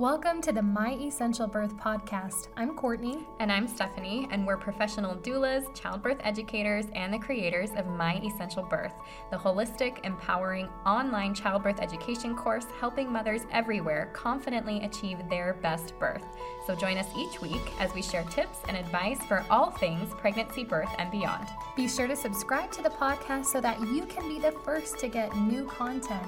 Welcome to the My Essential Birth podcast. I'm Courtney. And I'm Stephanie, and we're professional doulas, childbirth educators, and the creators of My Essential Birth, the holistic, empowering online childbirth education course helping mothers everywhere confidently achieve their best birth. So join us each week as we share tips and advice for all things pregnancy, birth, and beyond. Be sure to subscribe to the podcast so that you can be the first to get new content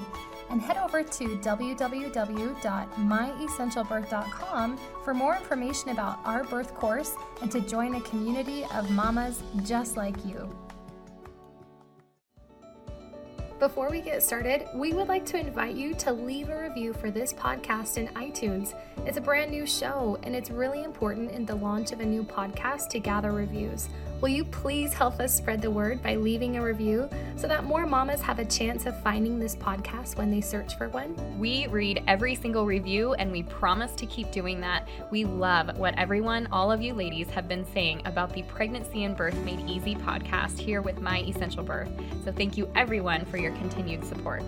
and head over to www.myessentialbirth.com for more information about our birth course and to join a community of mamas just like you. Before we get started, we would like to invite you to leave a review for this podcast in iTunes. It's a brand new show, and it's really important in the launch of a new podcast to gather reviews. Will you please help us spread the word by leaving a review so that more mamas have a chance of finding this podcast when they search for one? We read every single review and we promise to keep doing that. We love what everyone, all of you ladies, have been saying about the Pregnancy and Birth Made Easy podcast here with My Essential Birth. So thank you everyone for your continued support.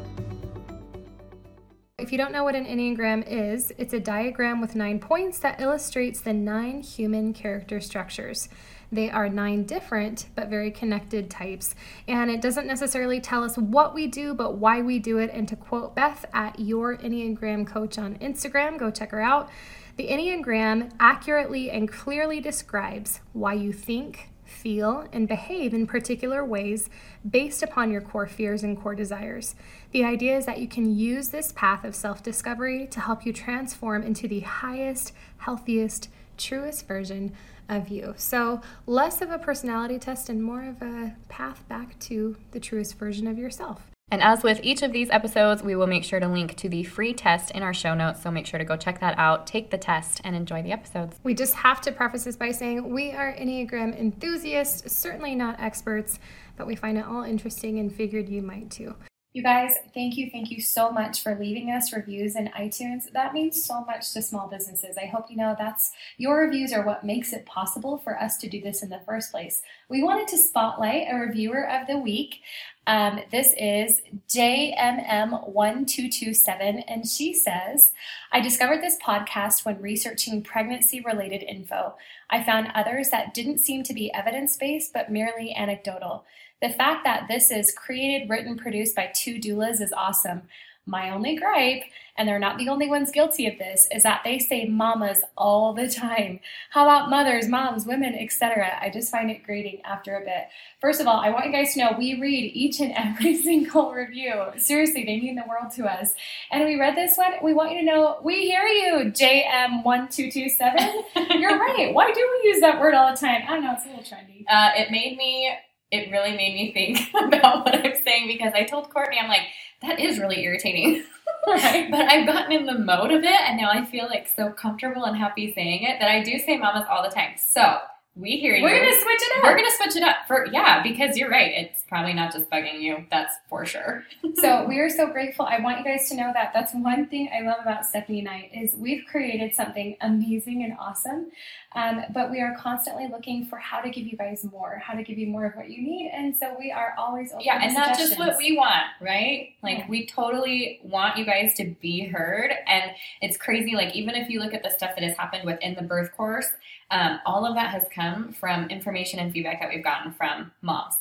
If you don't know what an Enneagram is, it's a diagram with nine points that illustrates the nine human character structures. They are nine different but very connected types. And it doesn't necessarily tell us what we do, but why we do it. And to quote Beth at Your Enneagram Coach on Instagram, go check her out. The Enneagram accurately and clearly describes why you think, feel, and behave in particular ways based upon your core fears and core desires. The idea is that you can use this path of self discovery to help you transform into the highest, healthiest, truest version of you. So, less of a personality test and more of a path back to the truest version of yourself. And as with each of these episodes, we will make sure to link to the free test in our show notes. So make sure to go check that out, take the test, and enjoy the episodes. We just have to preface this by saying we are Enneagram enthusiasts, certainly not experts, but we find it all interesting and figured you might too. You guys, thank you, thank you so much for leaving us reviews in iTunes. That means so much to small businesses. I hope you know that's your reviews are what makes it possible for us to do this in the first place. We wanted to spotlight a reviewer of the week. Um, this is JMM1227, and she says, I discovered this podcast when researching pregnancy related info. I found others that didn't seem to be evidence based, but merely anecdotal. The fact that this is created, written, produced by two doulas is awesome. My only gripe, and they're not the only ones guilty of this, is that they say mamas all the time. How about mothers, moms, women, etc.? I just find it grating after a bit. First of all, I want you guys to know we read each and every single review. Seriously, they mean the world to us. And we read this one. We want you to know we hear you, JM1227. You're right. Why do we use that word all the time? I don't know. It's a little trendy. Uh, it made me it really made me think about what I'm saying because I told Courtney, I'm like, that is really irritating. right. But I've gotten in the mode of it and now I feel like so comfortable and happy saying it that I do say mamas all the time. So we hear you. We're gonna switch it up. We're gonna switch it up for yeah, because you're right. It's probably not just bugging you. That's for sure. so we are so grateful. I want you guys to know that that's one thing I love about Stephanie and I is we've created something amazing and awesome. Um, but we are constantly looking for how to give you guys more, how to give you more of what you need, and so we are always open yeah, and not just what we want, right? Like yeah. we totally want you guys to be heard, and it's crazy. Like even if you look at the stuff that has happened within the birth course um, all of that has come from information and feedback that we've gotten from moms,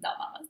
not mamas.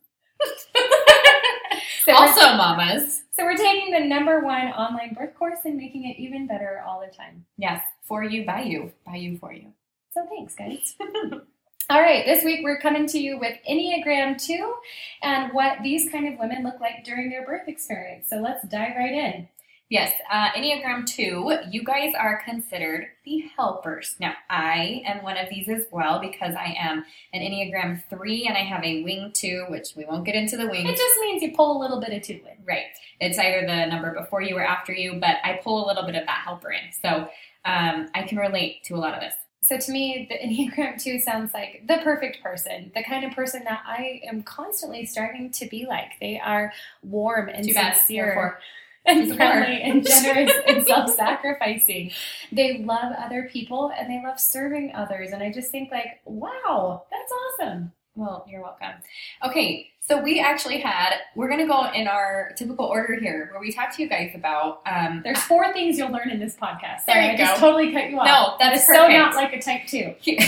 so also mamas. So we're taking the number one online birth course and making it even better all the time. Yes, for you, by you, by you, for you. So thanks, guys. All right, this week we're coming to you with Enneagram 2 and what these kind of women look like during their birth experience. So let's dive right in. Yes, uh, Enneagram 2, you guys are considered the helpers. Now, I am one of these as well because I am an Enneagram 3 and I have a wing 2, which we won't get into the wing. It just means you pull a little bit of 2 in. Right. It's either the number before you or after you, but I pull a little bit of that helper in. So um, I can relate to a lot of this. So to me, the Enneagram 2 sounds like the perfect person, the kind of person that I am constantly starting to be like. They are warm and Too sincere and friendly and generous and self-sacrificing. They love other people and they love serving others. And I just think like, wow, that's awesome. Well, you're welcome. Okay, so we actually had, we're going to go in our typical order here where we talk to you guys about. Um, There's four things you'll learn in this podcast. There Sorry, you I just go. totally cut you off. No, that is so not like a type two.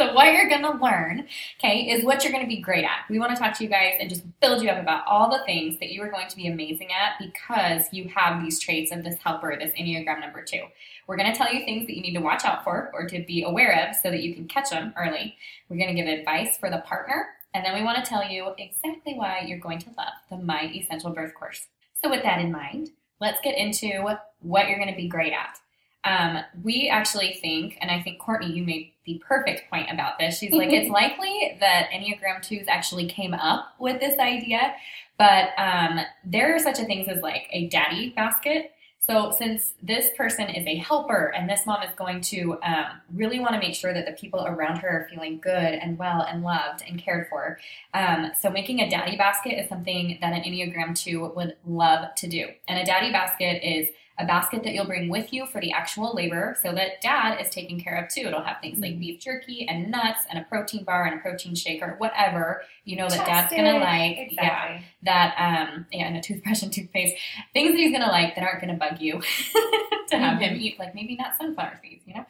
so what you're going to learn, okay, is what you're going to be great at. We want to talk to you guys and just build you up about all the things that you are going to be amazing at because you have these traits of this helper, this Enneagram number two. We're going to tell you things that you need to watch out for or to be aware of so that you can catch them early. We're going to give advice for the partner, and then we want to tell you exactly why you're going to love the My Essential Birth course. So with that in mind, let's get into what you're going to be great at. Um, we actually think, and I think Courtney, you made the perfect point about this. She's like, it's likely that Enneagram 2s actually came up with this idea, but um, there are such a things as like a daddy basket. So, since this person is a helper and this mom is going to um, really want to make sure that the people around her are feeling good and well and loved and cared for, um, so making a daddy basket is something that an Enneagram 2 would love to do. And a daddy basket is a basket that you'll bring with you for the actual labor so that dad is taken care of too. It'll have things like beef jerky and nuts and a protein bar and a protein shake or whatever you know that dad's gonna like. Yeah Exactly. that um yeah, and a toothbrush and toothpaste, things that he's gonna like that aren't gonna bug you to have him eat, like maybe not sunflower seeds, you know,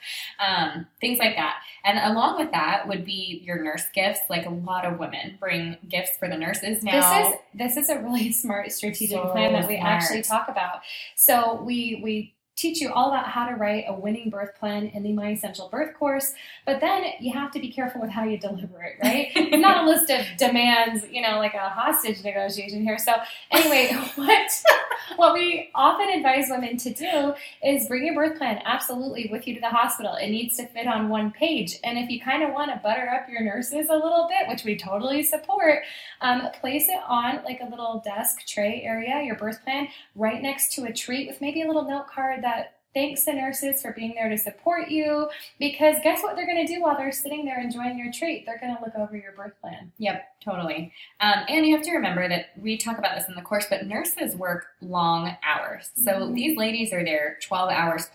um, things like that. And along with that would be your nurse gifts. Like a lot of women bring gifts for the nurses now. This is this is a really smart strategic So plan that we smart. actually talk about. So we we teach you all about how to write a winning birth plan in the My Essential Birth course, but then you have to be careful with how you deliver it, right? it's not a list of demands, you know, like a hostage negotiation here. So anyway, what what we often advise women to do is bring your birth plan absolutely with you to the hospital. It needs to fit on one page. And if you kind of want to butter up your nurses a little bit, which we totally support, um, place it on like a little desk tray area, your birth plan, right next to a treat with maybe a little note card that thanks the nurses for being there to support you. Because guess what they're going to do while they're sitting there enjoying your treat? They're going to look over your birth plan. Yep, totally. Um, and you have to remember that we talk about this in the course, but nurses work long hours. So Mhm. these ladies are there 12 hours.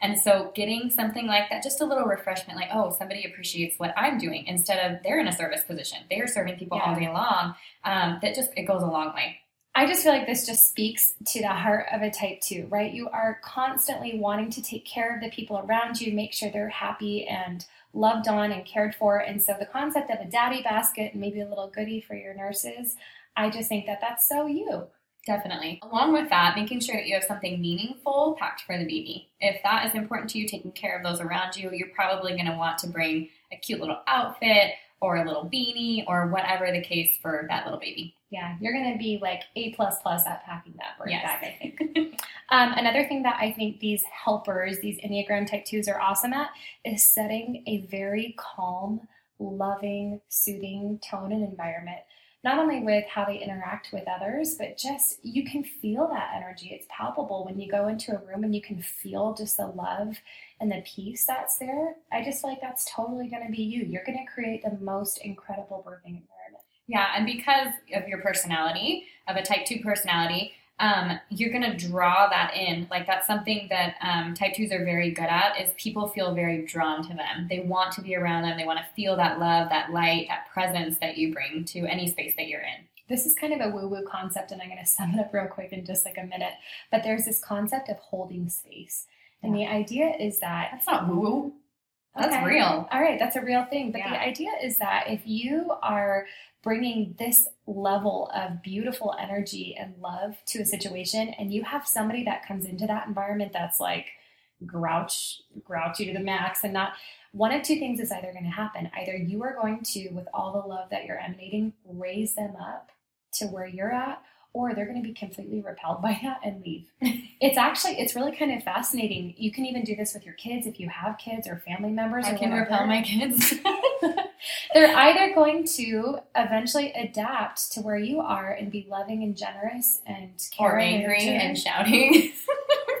And so getting something like that, just a little refreshment, like, oh, somebody appreciates what I'm doing instead of they're in a service position. They are serving people all day long. Um, that just, it goes a long way. I just feel like this just speaks to the heart of a type two, right? You are constantly wanting to take care of the people around you, make sure they're happy and loved on and cared for. And so the concept of a daddy basket and maybe a little goodie for your nurses, I just think that that's so you. Definitely. Along with that, making sure that you have something meaningful packed for the baby. If that is important to you, taking care of those around you, you're probably going to want to bring a cute little outfit or a little beanie or whatever the case for that little baby. Yeah, you're going to be like A plus plus at packing that birth Yes. bag, I think. um, another thing that I think these helpers, these Enneagram Type 2s are awesome at is setting a very calm, loving, soothing tone and environment. Not only with how they interact with others, but just you can feel that energy. It's palpable when you go into a room and you can feel just the love and the peace that's there. I just feel like that's totally going to be you. You're going to create the most incredible birthing environment. Yeah, and because of your personality, of a type 2 personality, um, you're going to draw that in. Like that's something that um, type 2s are very good at is people feel very drawn to them. They want to be around them. They want to feel that love, that light, that presence that you bring to any space that you're in. this is kind of a woo woo concept, and I'm going to sum it up real quick in just like a minute. But there's this concept of holding space. And the idea is that That's not woo woo. That's Okay. real. All right, that's a real thing. But Yeah. the idea is that if you are bringing this level of beautiful energy and love to a situation, and you have somebody that comes into that environment that's like grouch, grouchy to the max, and not one of two things is either going to happen. Either you are going to, with all the love that you're emanating, raise them up to where you're at, or they're going to be completely repelled by that and leave. it's actually, it's really kind of fascinating. You can even do this with your kids if you have kids or family members. I can whatever. repel my kids. They're either going to eventually adapt to where you are and be loving and generous and or angry nurturing, and shouting.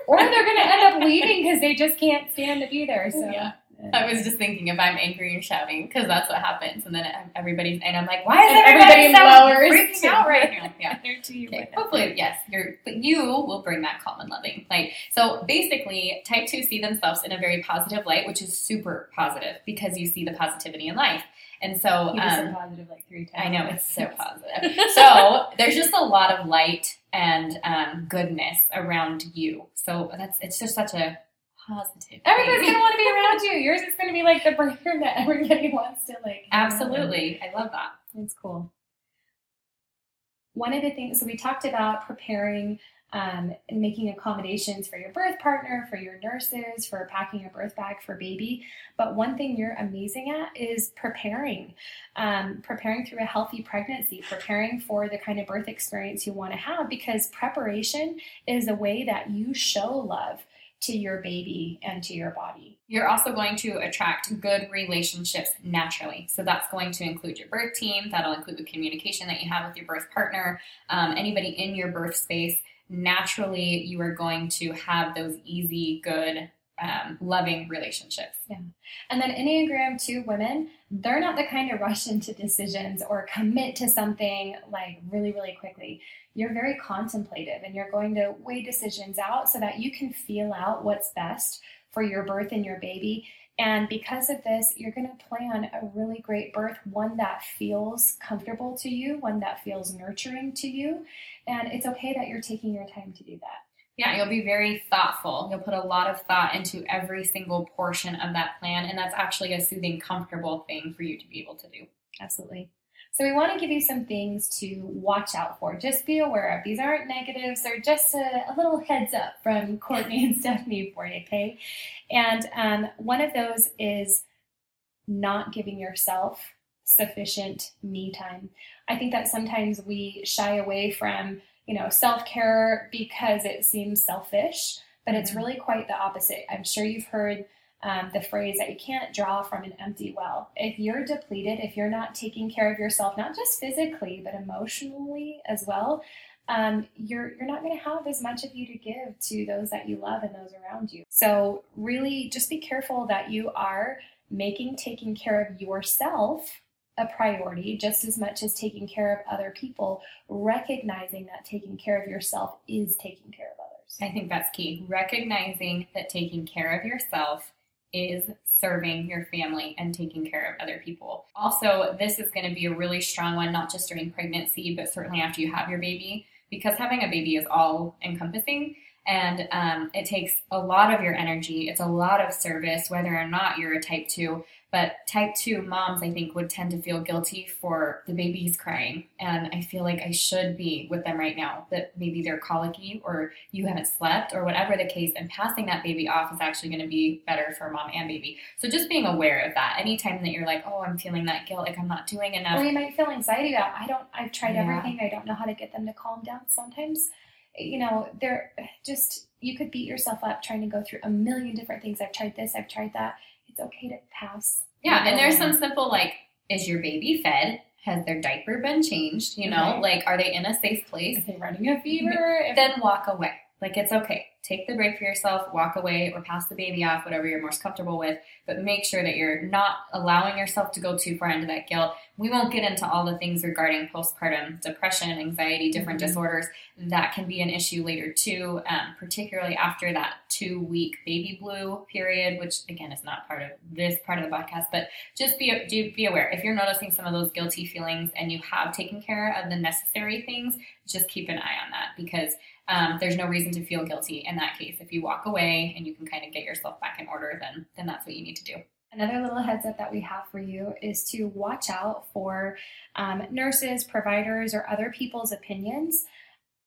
or they're going to end up leaving because they just can't stand to be there. So Yeah. I was just thinking if I'm angry and shouting because that's what happens, and then everybody's and I'm like, why is everybody, everybody freaking out right now? Yeah, okay. hopefully, yes, you're, but you will bring that calm and loving light. So basically, type two see themselves in a very positive light, which is super positive because you see the positivity in life. And so, you um, positive like three times. I know it's so positive. so there's just a lot of light and um, goodness around you. So that's it's just such a positive. Everybody's gonna want to be around you. Yours is gonna be like the breaker that everybody wants to like. Absolutely, I love that. It's cool. One of the things, so we talked about preparing um, and making accommodations for your birth partner, for your nurses, for packing your birth bag for baby. But one thing you're amazing at is preparing, um, preparing through a healthy pregnancy, preparing for the kind of birth experience you want to have, because preparation is a way that you show love to your baby and to your body. You're also going to attract good relationships naturally. So that's going to include your birth team, that'll include the communication that you have with your birth partner, um, anybody in your birth space. Naturally, you are going to have those easy, good, um, loving relationships. Yeah. And then Enneagram 2 women, they're not the kind to rush into decisions or commit to something like really, really quickly you're very contemplative and you're going to weigh decisions out so that you can feel out what's best for your birth and your baby. And because of this, you're going to plan a really great birth, one that feels comfortable to you, one that feels nurturing to you. And it's okay that you're taking your time to do that. Yeah, you'll be very thoughtful. You'll put a lot of thought into every single portion of that plan. And that's actually a soothing, comfortable thing for you to be able to do. Absolutely. So we want to give you some things to watch out for. Just be aware of. These aren't negatives. They're just a, a little heads up from Courtney and Stephanie for you, okay? And um, one of those is not giving yourself sufficient me time. I think that sometimes we shy away from, you know, self-care because it seems selfish, but it's mm-hmm. really quite the opposite. I'm sure you've heard um, the phrase that you can't draw from an empty well. If you're depleted, if you're not taking care of yourself, not just physically, but emotionally as well, um, you're you're not going to have as much of you to give to those that you love and those around you. So really, just be careful that you are making taking care of yourself a priority just as much as taking care of other people, recognizing that taking care of yourself is taking care of others. I think that's key. Recognizing that taking care of yourself is serving your family and taking care of other people. Also, this is going to be a really strong one, not just during pregnancy, but certainly after you have your baby, because having a baby is all encompassing and um, it takes a lot of your energy. It's a lot of service, whether or not you're a type 2. But type 2 moms, I think, would tend to feel guilty for the babies crying. And I feel like I should be with them right now, that maybe they're colicky or you haven't slept or whatever the case. And passing that baby off is actually going to be better for mom and baby. So just being aware of that. Anytime that you're like, oh, I'm feeling that guilt, like I'm not doing enough. Or you might feel anxiety about, I don't, I've tried yeah. everything. I don't know how to get them to calm down sometimes. You know, they're just, you could beat yourself up trying to go through a million different things. I've tried this, I've tried that okay to pass. Yeah, and there's some simple like, is your baby fed? Has their diaper been changed? You know, like, are they in a safe place? Are they running a fever? then walk away. Like, it's okay take the break for yourself, walk away, or pass the baby off, whatever you're most comfortable with. But make sure that you're not allowing yourself to go too far into that guilt. We won't get into all the things regarding postpartum depression, anxiety, different mm-hmm. disorders. That can be an issue later too, um, particularly after that two week baby blue period, which again is not part of this part of the podcast. But just be do be aware if you're noticing some of those guilty feelings and you have taken care of the necessary things, just keep an eye on that because um, there's no reason to feel guilty in that case. If you walk away and you can kind of get yourself back in order, then then that's what you need to do. Another little heads up that we have for you is to watch out for um, nurses, providers, or other people's opinions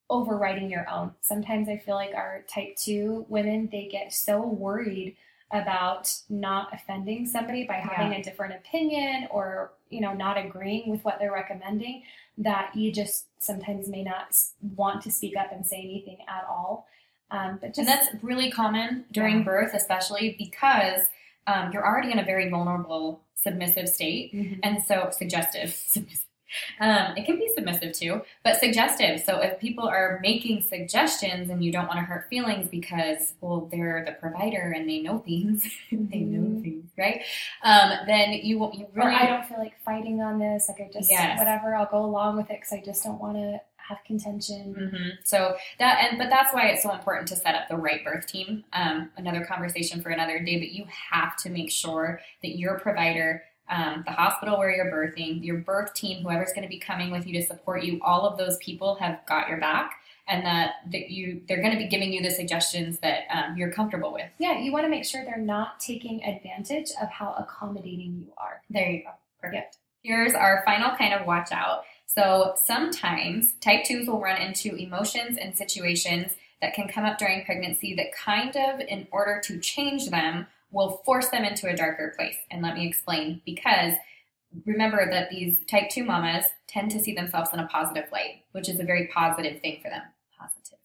overriding your own. Sometimes I feel like our type 2 women, they get so worried about not offending somebody by having yeah. a different opinion or you know not agreeing with what they're recommending that you just sometimes may not want to speak up and say anything at all um, but just, and that's really common during yeah. birth especially because um, you're already in a very vulnerable submissive state mm-hmm. and so suggestive Um, it can be submissive too, but suggestive. So if people are making suggestions and you don't want to hurt feelings because, well, they're the provider and they know things, they know Mhm. things, right? Um, then you won't. You Or really I don't feel like fighting on this. Like I just Yes. whatever. I'll go along with it because I just don't want to have contention. hmm So that and but that's why it's so important to set up the right birth team. Um, another conversation for another day. But you have to make sure that your provider, um, the hospital where you're birthing, your birth team, whoever's going to be coming with you to support you, all of those people have got your back, and that that you they're going to be giving you the suggestions that um, you're comfortable with. Yeah, you want to make sure they're not taking advantage of how accommodating you are. There you go. Perfect. Here's our final kind of watch out. So sometimes type 2s will run into emotions and situations that can come up during pregnancy that kind of, in order to change them, will force them into a darker place. And let me explain because remember that these type 2 mamas tend to see themselves in a positive light, which is a very positive thing for them. Positive.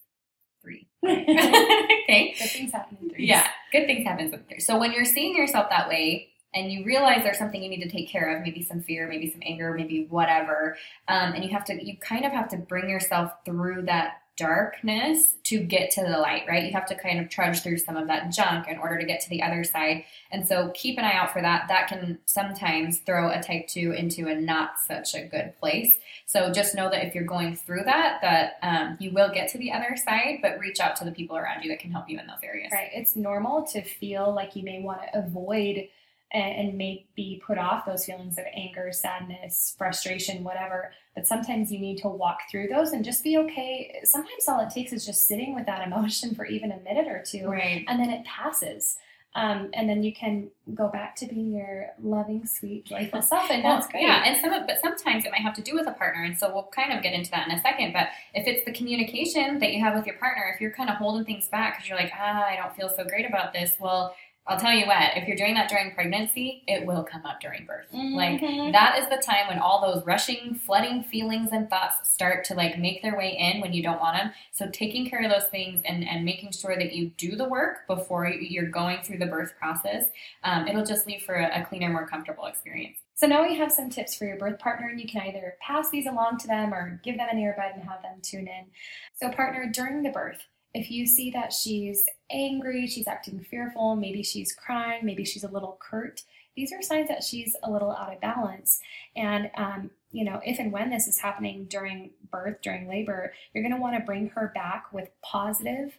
Three. okay. Good things happen in threes. Yeah, good things happen in threes. So when you're seeing yourself that way and you realize there's something you need to take care of, maybe some fear, maybe some anger, maybe whatever, um, and you have to, you kind of have to bring yourself through that darkness to get to the light, right? You have to kind of trudge through some of that junk in order to get to the other side. And so keep an eye out for that. That can sometimes throw a type 2 into a not such a good place. So just know that if you're going through that, that um, you will get to the other side, but reach out to the people around you that can help you in those areas. Right. It's normal to feel like you may want to avoid and, and maybe put off those feelings of anger, sadness, frustration, whatever. But sometimes you need to walk through those and just be okay. Sometimes all it takes is just sitting with that emotion for even a minute or two, Right. and then it passes. Um, and then you can go back to being your loving, sweet, joyful self, and that's great. Yeah, and some of, but sometimes it might have to do with a partner, and so we'll kind of get into that in a second. But if it's the communication that you have with your partner, if you're kind of holding things back because you're like, ah, I don't feel so great about this, well, I'll tell you what, if you're doing that during pregnancy, it will come up during birth. Like Mhm. that is the time when all those rushing, flooding feelings and thoughts start to like make their way in when you don't want them. So taking care of those things and, and making sure that you do the work before you're going through the birth process, um, it'll just leave for a, a cleaner, more comfortable experience. So now we have some tips for your birth partner, and you can either pass these along to them or give them an earbud and have them tune in. So, partner, during the birth, if you see that she's angry, she's acting fearful, maybe she's crying, maybe she's a little curt, these are signs that she's a little out of balance. And, um, you know, if and when this is happening during birth, during labor, you're going to want to bring her back with positive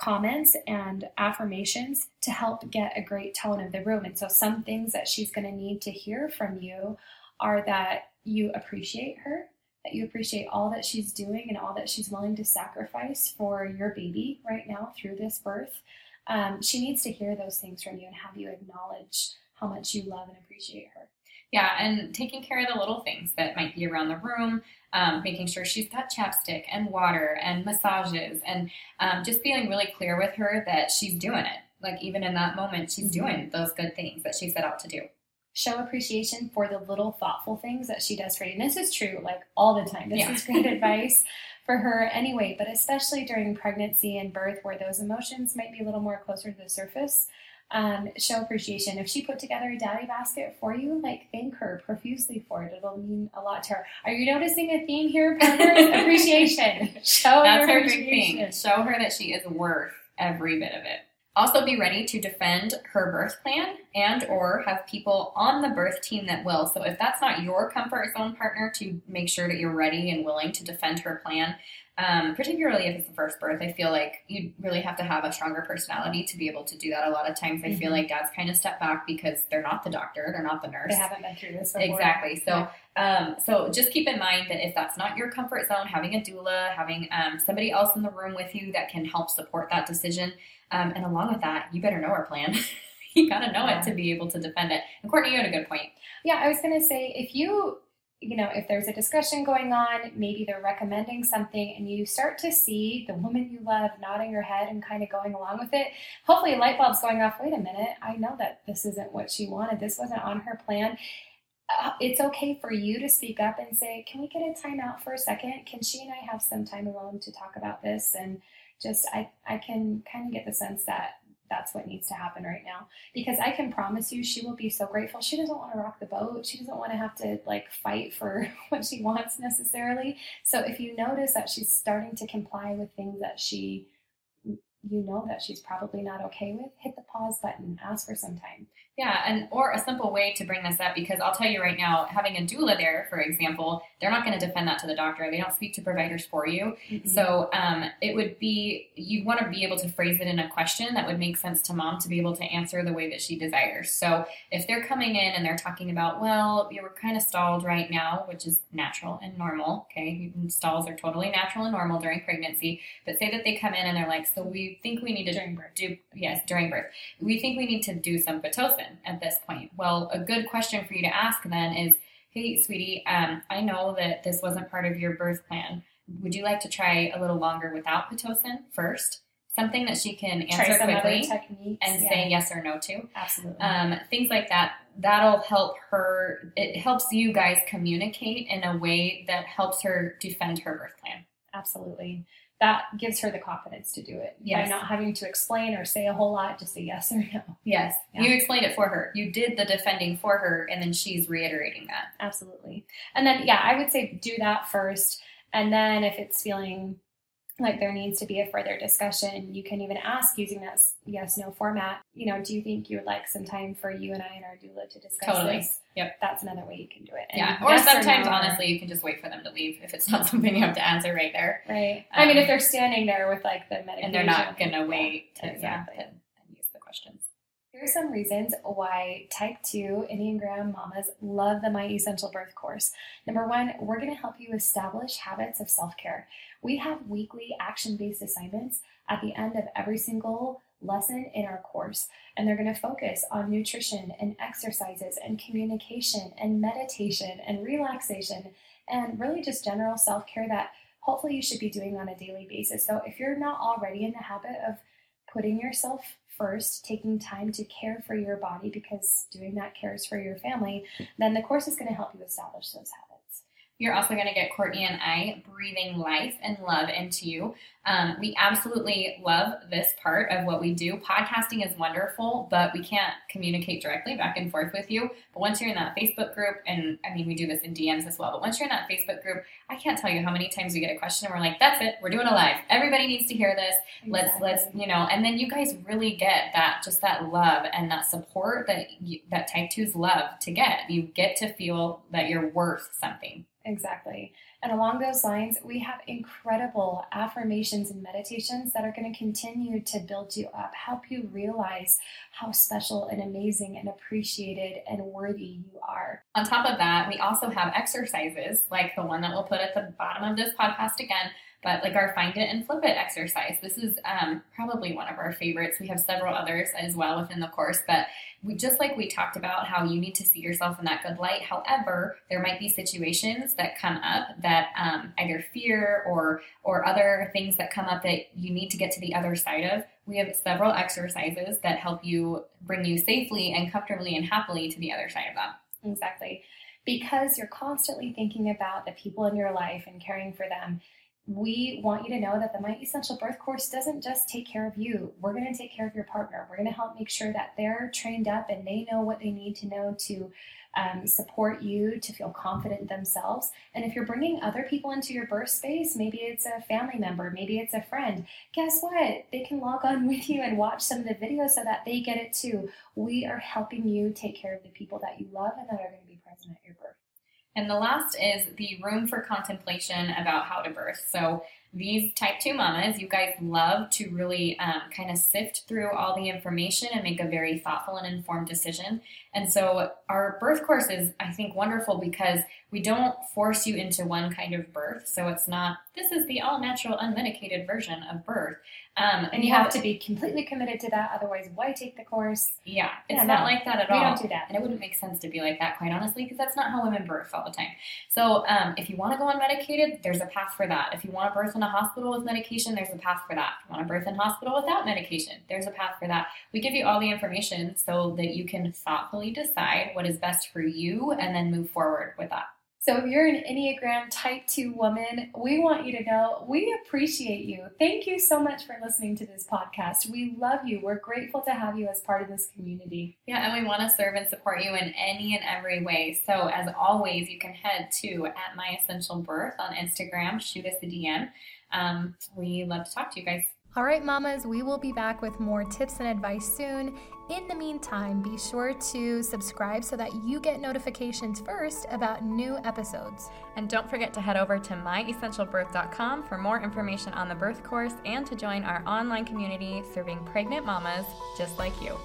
comments and affirmations to help get a great tone of the room. And so, some things that she's going to need to hear from you are that you appreciate her, that you appreciate all that she's doing and all that she's willing to sacrifice for your baby right now through this birth. Um, she needs to hear those things from you and have you acknowledge how much you love and appreciate her. Yeah, and taking care of the little things that might be around the room, um, making sure she's got chapstick and water and massages, and um, just feeling really clear with her that she's doing it. Like, even in that moment, she's doing those good things that she set out to do. Show appreciation for the little thoughtful things that she does for you. And this is true like all the time. This Yeah. is great advice for her anyway, but especially during pregnancy and birth where those emotions might be a little more closer to the surface. Um, show appreciation. If she put together a daddy basket for you, like thank her profusely for it. It'll mean a lot to her. Are you noticing a theme here, appreciation. Show That's her her big thing. Show her that she is worth every bit of it. Also be ready to defend her birth plan and or have people on the birth team that will. So if that's not your comfort zone partner to make sure that you're ready and willing to defend her plan, um, particularly if it's the first birth, I feel like you really have to have a stronger personality to be able to do that. A lot of times I feel Mhm. like dads kind of step back because they're not the doctor, they're not the nurse. They haven't been through this before. Exactly. So, Yeah. um, so just keep in mind that if that's not your comfort zone, having a doula, having um, somebody else in the room with you that can help support that decision, um, and along with that, you better know our plan. you gotta know Yeah. it to be able to defend it. And Courtney, you had a good point. Yeah, I was going to say if you, you know, if there's a discussion going on, maybe they're recommending something and you start to see the woman you love nodding her head and kind of going along with it, hopefully a light bulb's going off. Wait a minute, I know that this isn't what she wanted. This wasn't on her plan. Uh, it's okay for you to speak up and say, Can we get a time out for a second? Can she and I have some time alone to talk about this? And just, I, I can kind of get the sense that that's what needs to happen right now. Because i can promise you she will be so grateful. She doesn't want to rock the boat. She doesn't want to have to like fight for what she wants necessarily. So if you notice that she's starting to comply with things that she you know that she's probably not okay with hit the pause button. Ask for some time yeah, and or a simple way to bring this up because I'll tell you right now, having a doula there, for example, they're not going to defend that to the doctor. They don't speak to providers for you. Mm-hmm. So um, it would be you want to be able to phrase it in a question that would make sense to mom to be able to answer the way that she desires. So if they're coming in and they're talking about, well, you were kind of stalled right now, which is natural and normal. Okay, stalls are totally natural and normal during pregnancy. But say that they come in and they're like, so we think we need to during birth. do yes during birth. We think we need to do some pitocin at this point? Well, a good question for you to ask then is, hey, sweetie, um, I know that this wasn't part of your birth plan. Would you like to try a little longer without Pitocin first? Something that she can answer quickly and yeah. say yes or no to. Absolutely. Um, things like that. That'll help her. It helps you guys communicate in a way that helps her defend her birth plan. Absolutely that gives her the confidence to do it yes. by not having to explain or say a whole lot, just say yes or no. Yes, yeah. you explained it for her. You did the defending for her, and then she's reiterating that. Absolutely. And then, yeah, I would say do that first. And then if it's feeling like there needs to be a further discussion, you can even ask using that yes no format. You know, do you think you would like some time for you and I and our doula to discuss totally. this? Yep. That's another way you can do it. And yeah. Or yes sometimes, or no, honestly, you can just wait for them to leave if it's not something you have to answer right there. Right. Um, I mean, if they're standing there with like the medication. And they're not going to wait to exactly. yeah, and, and use the questions. Here are some reasons why type 2 Enneagram mamas love the My Essential Birth course. Number one, we're going to help you establish habits of self care. We have weekly action based assignments at the end of every single lesson in our course, and they're going to focus on nutrition and exercises and communication and meditation and relaxation and really just general self care that hopefully you should be doing on a daily basis. So if you're not already in the habit of putting yourself first, taking time to care for your body because doing that cares for your family, then the course is going to help you establish those habits. You're also going to get Courtney and I breathing life and love into you. Um, we absolutely love this part of what we do. Podcasting is wonderful, but we can't communicate directly back and forth with you. But once you're in that Facebook group, and I mean, we do this in DMs as well, but once you're in that Facebook group, I can't tell you how many times we get a question and we're like, that's it, we're doing a live. Everybody needs to hear this. Let's, let's, you know, and then you guys really get that, just that love and that support that, you, that type twos love to get. You get to feel that you're worth something. Exactly. And along those lines, we have incredible affirmations and meditations that are going to continue to build you up, help you realize how special and amazing and appreciated and worthy you are. On top of that, we also have exercises like the one that we'll put at the bottom of this podcast again but like our find it and flip it exercise. This is um, probably one of our favorites. We have several others as well within the course but we just like we talked about how you need to see yourself in that good light. However there might be situations that come up that um, either fear or or other things that come up that you need to get to the other side of. We have several exercises that help you bring you safely and comfortably and happily to the other side of that. Exactly. Because you're constantly thinking about the people in your life and caring for them we want you to know that the My Essential Birth course doesn't just take care of you. We're going to take care of your partner. We're going to help make sure that they're trained up and they know what they need to know to um, support you to feel confident themselves. And if you're bringing other people into your birth space, maybe it's a family member, maybe it's a friend, guess what? They can log on with you and watch some of the videos so that they get it too. We are helping you take care of the people that you love and that are going to be present at your birth. And the last is the room for contemplation about how to birth. So these type 2 mamas, you guys love to really um, kind of sift through all the information and make a very thoughtful and informed decision. And so our birth course is, I think, wonderful because we don't force you into one kind of birth. So it's not, this is the all natural, unmedicated version of birth. Um, and you have, have to be completely committed to that. Otherwise, why take the course? Yeah, it's yeah, not no, like that at we all. We don't do that. And it wouldn't make sense to be like that, quite honestly, because that's not how women birth all the time. So um, if you want to go unmedicated, there's a path for that. If you want to birth in a hospital with medication, there's a path for that. If you want to birth in hospital without medication, there's a path for that. We give you all the information so that you can thoughtfully decide what is best for you and then move forward with that. So, if you're an Enneagram Type 2 woman, we want you to know we appreciate you. Thank you so much for listening to this podcast. We love you. We're grateful to have you as part of this community. Yeah, and we want to serve and support you in any and every way. So, as always, you can head to at My Essential Birth on Instagram, shoot us a DM. Um, we love to talk to you guys. All right, mamas, we will be back with more tips and advice soon. In the meantime, be sure to subscribe so that you get notifications first about new episodes. And don't forget to head over to myessentialbirth.com for more information on the birth course and to join our online community serving pregnant mamas just like you.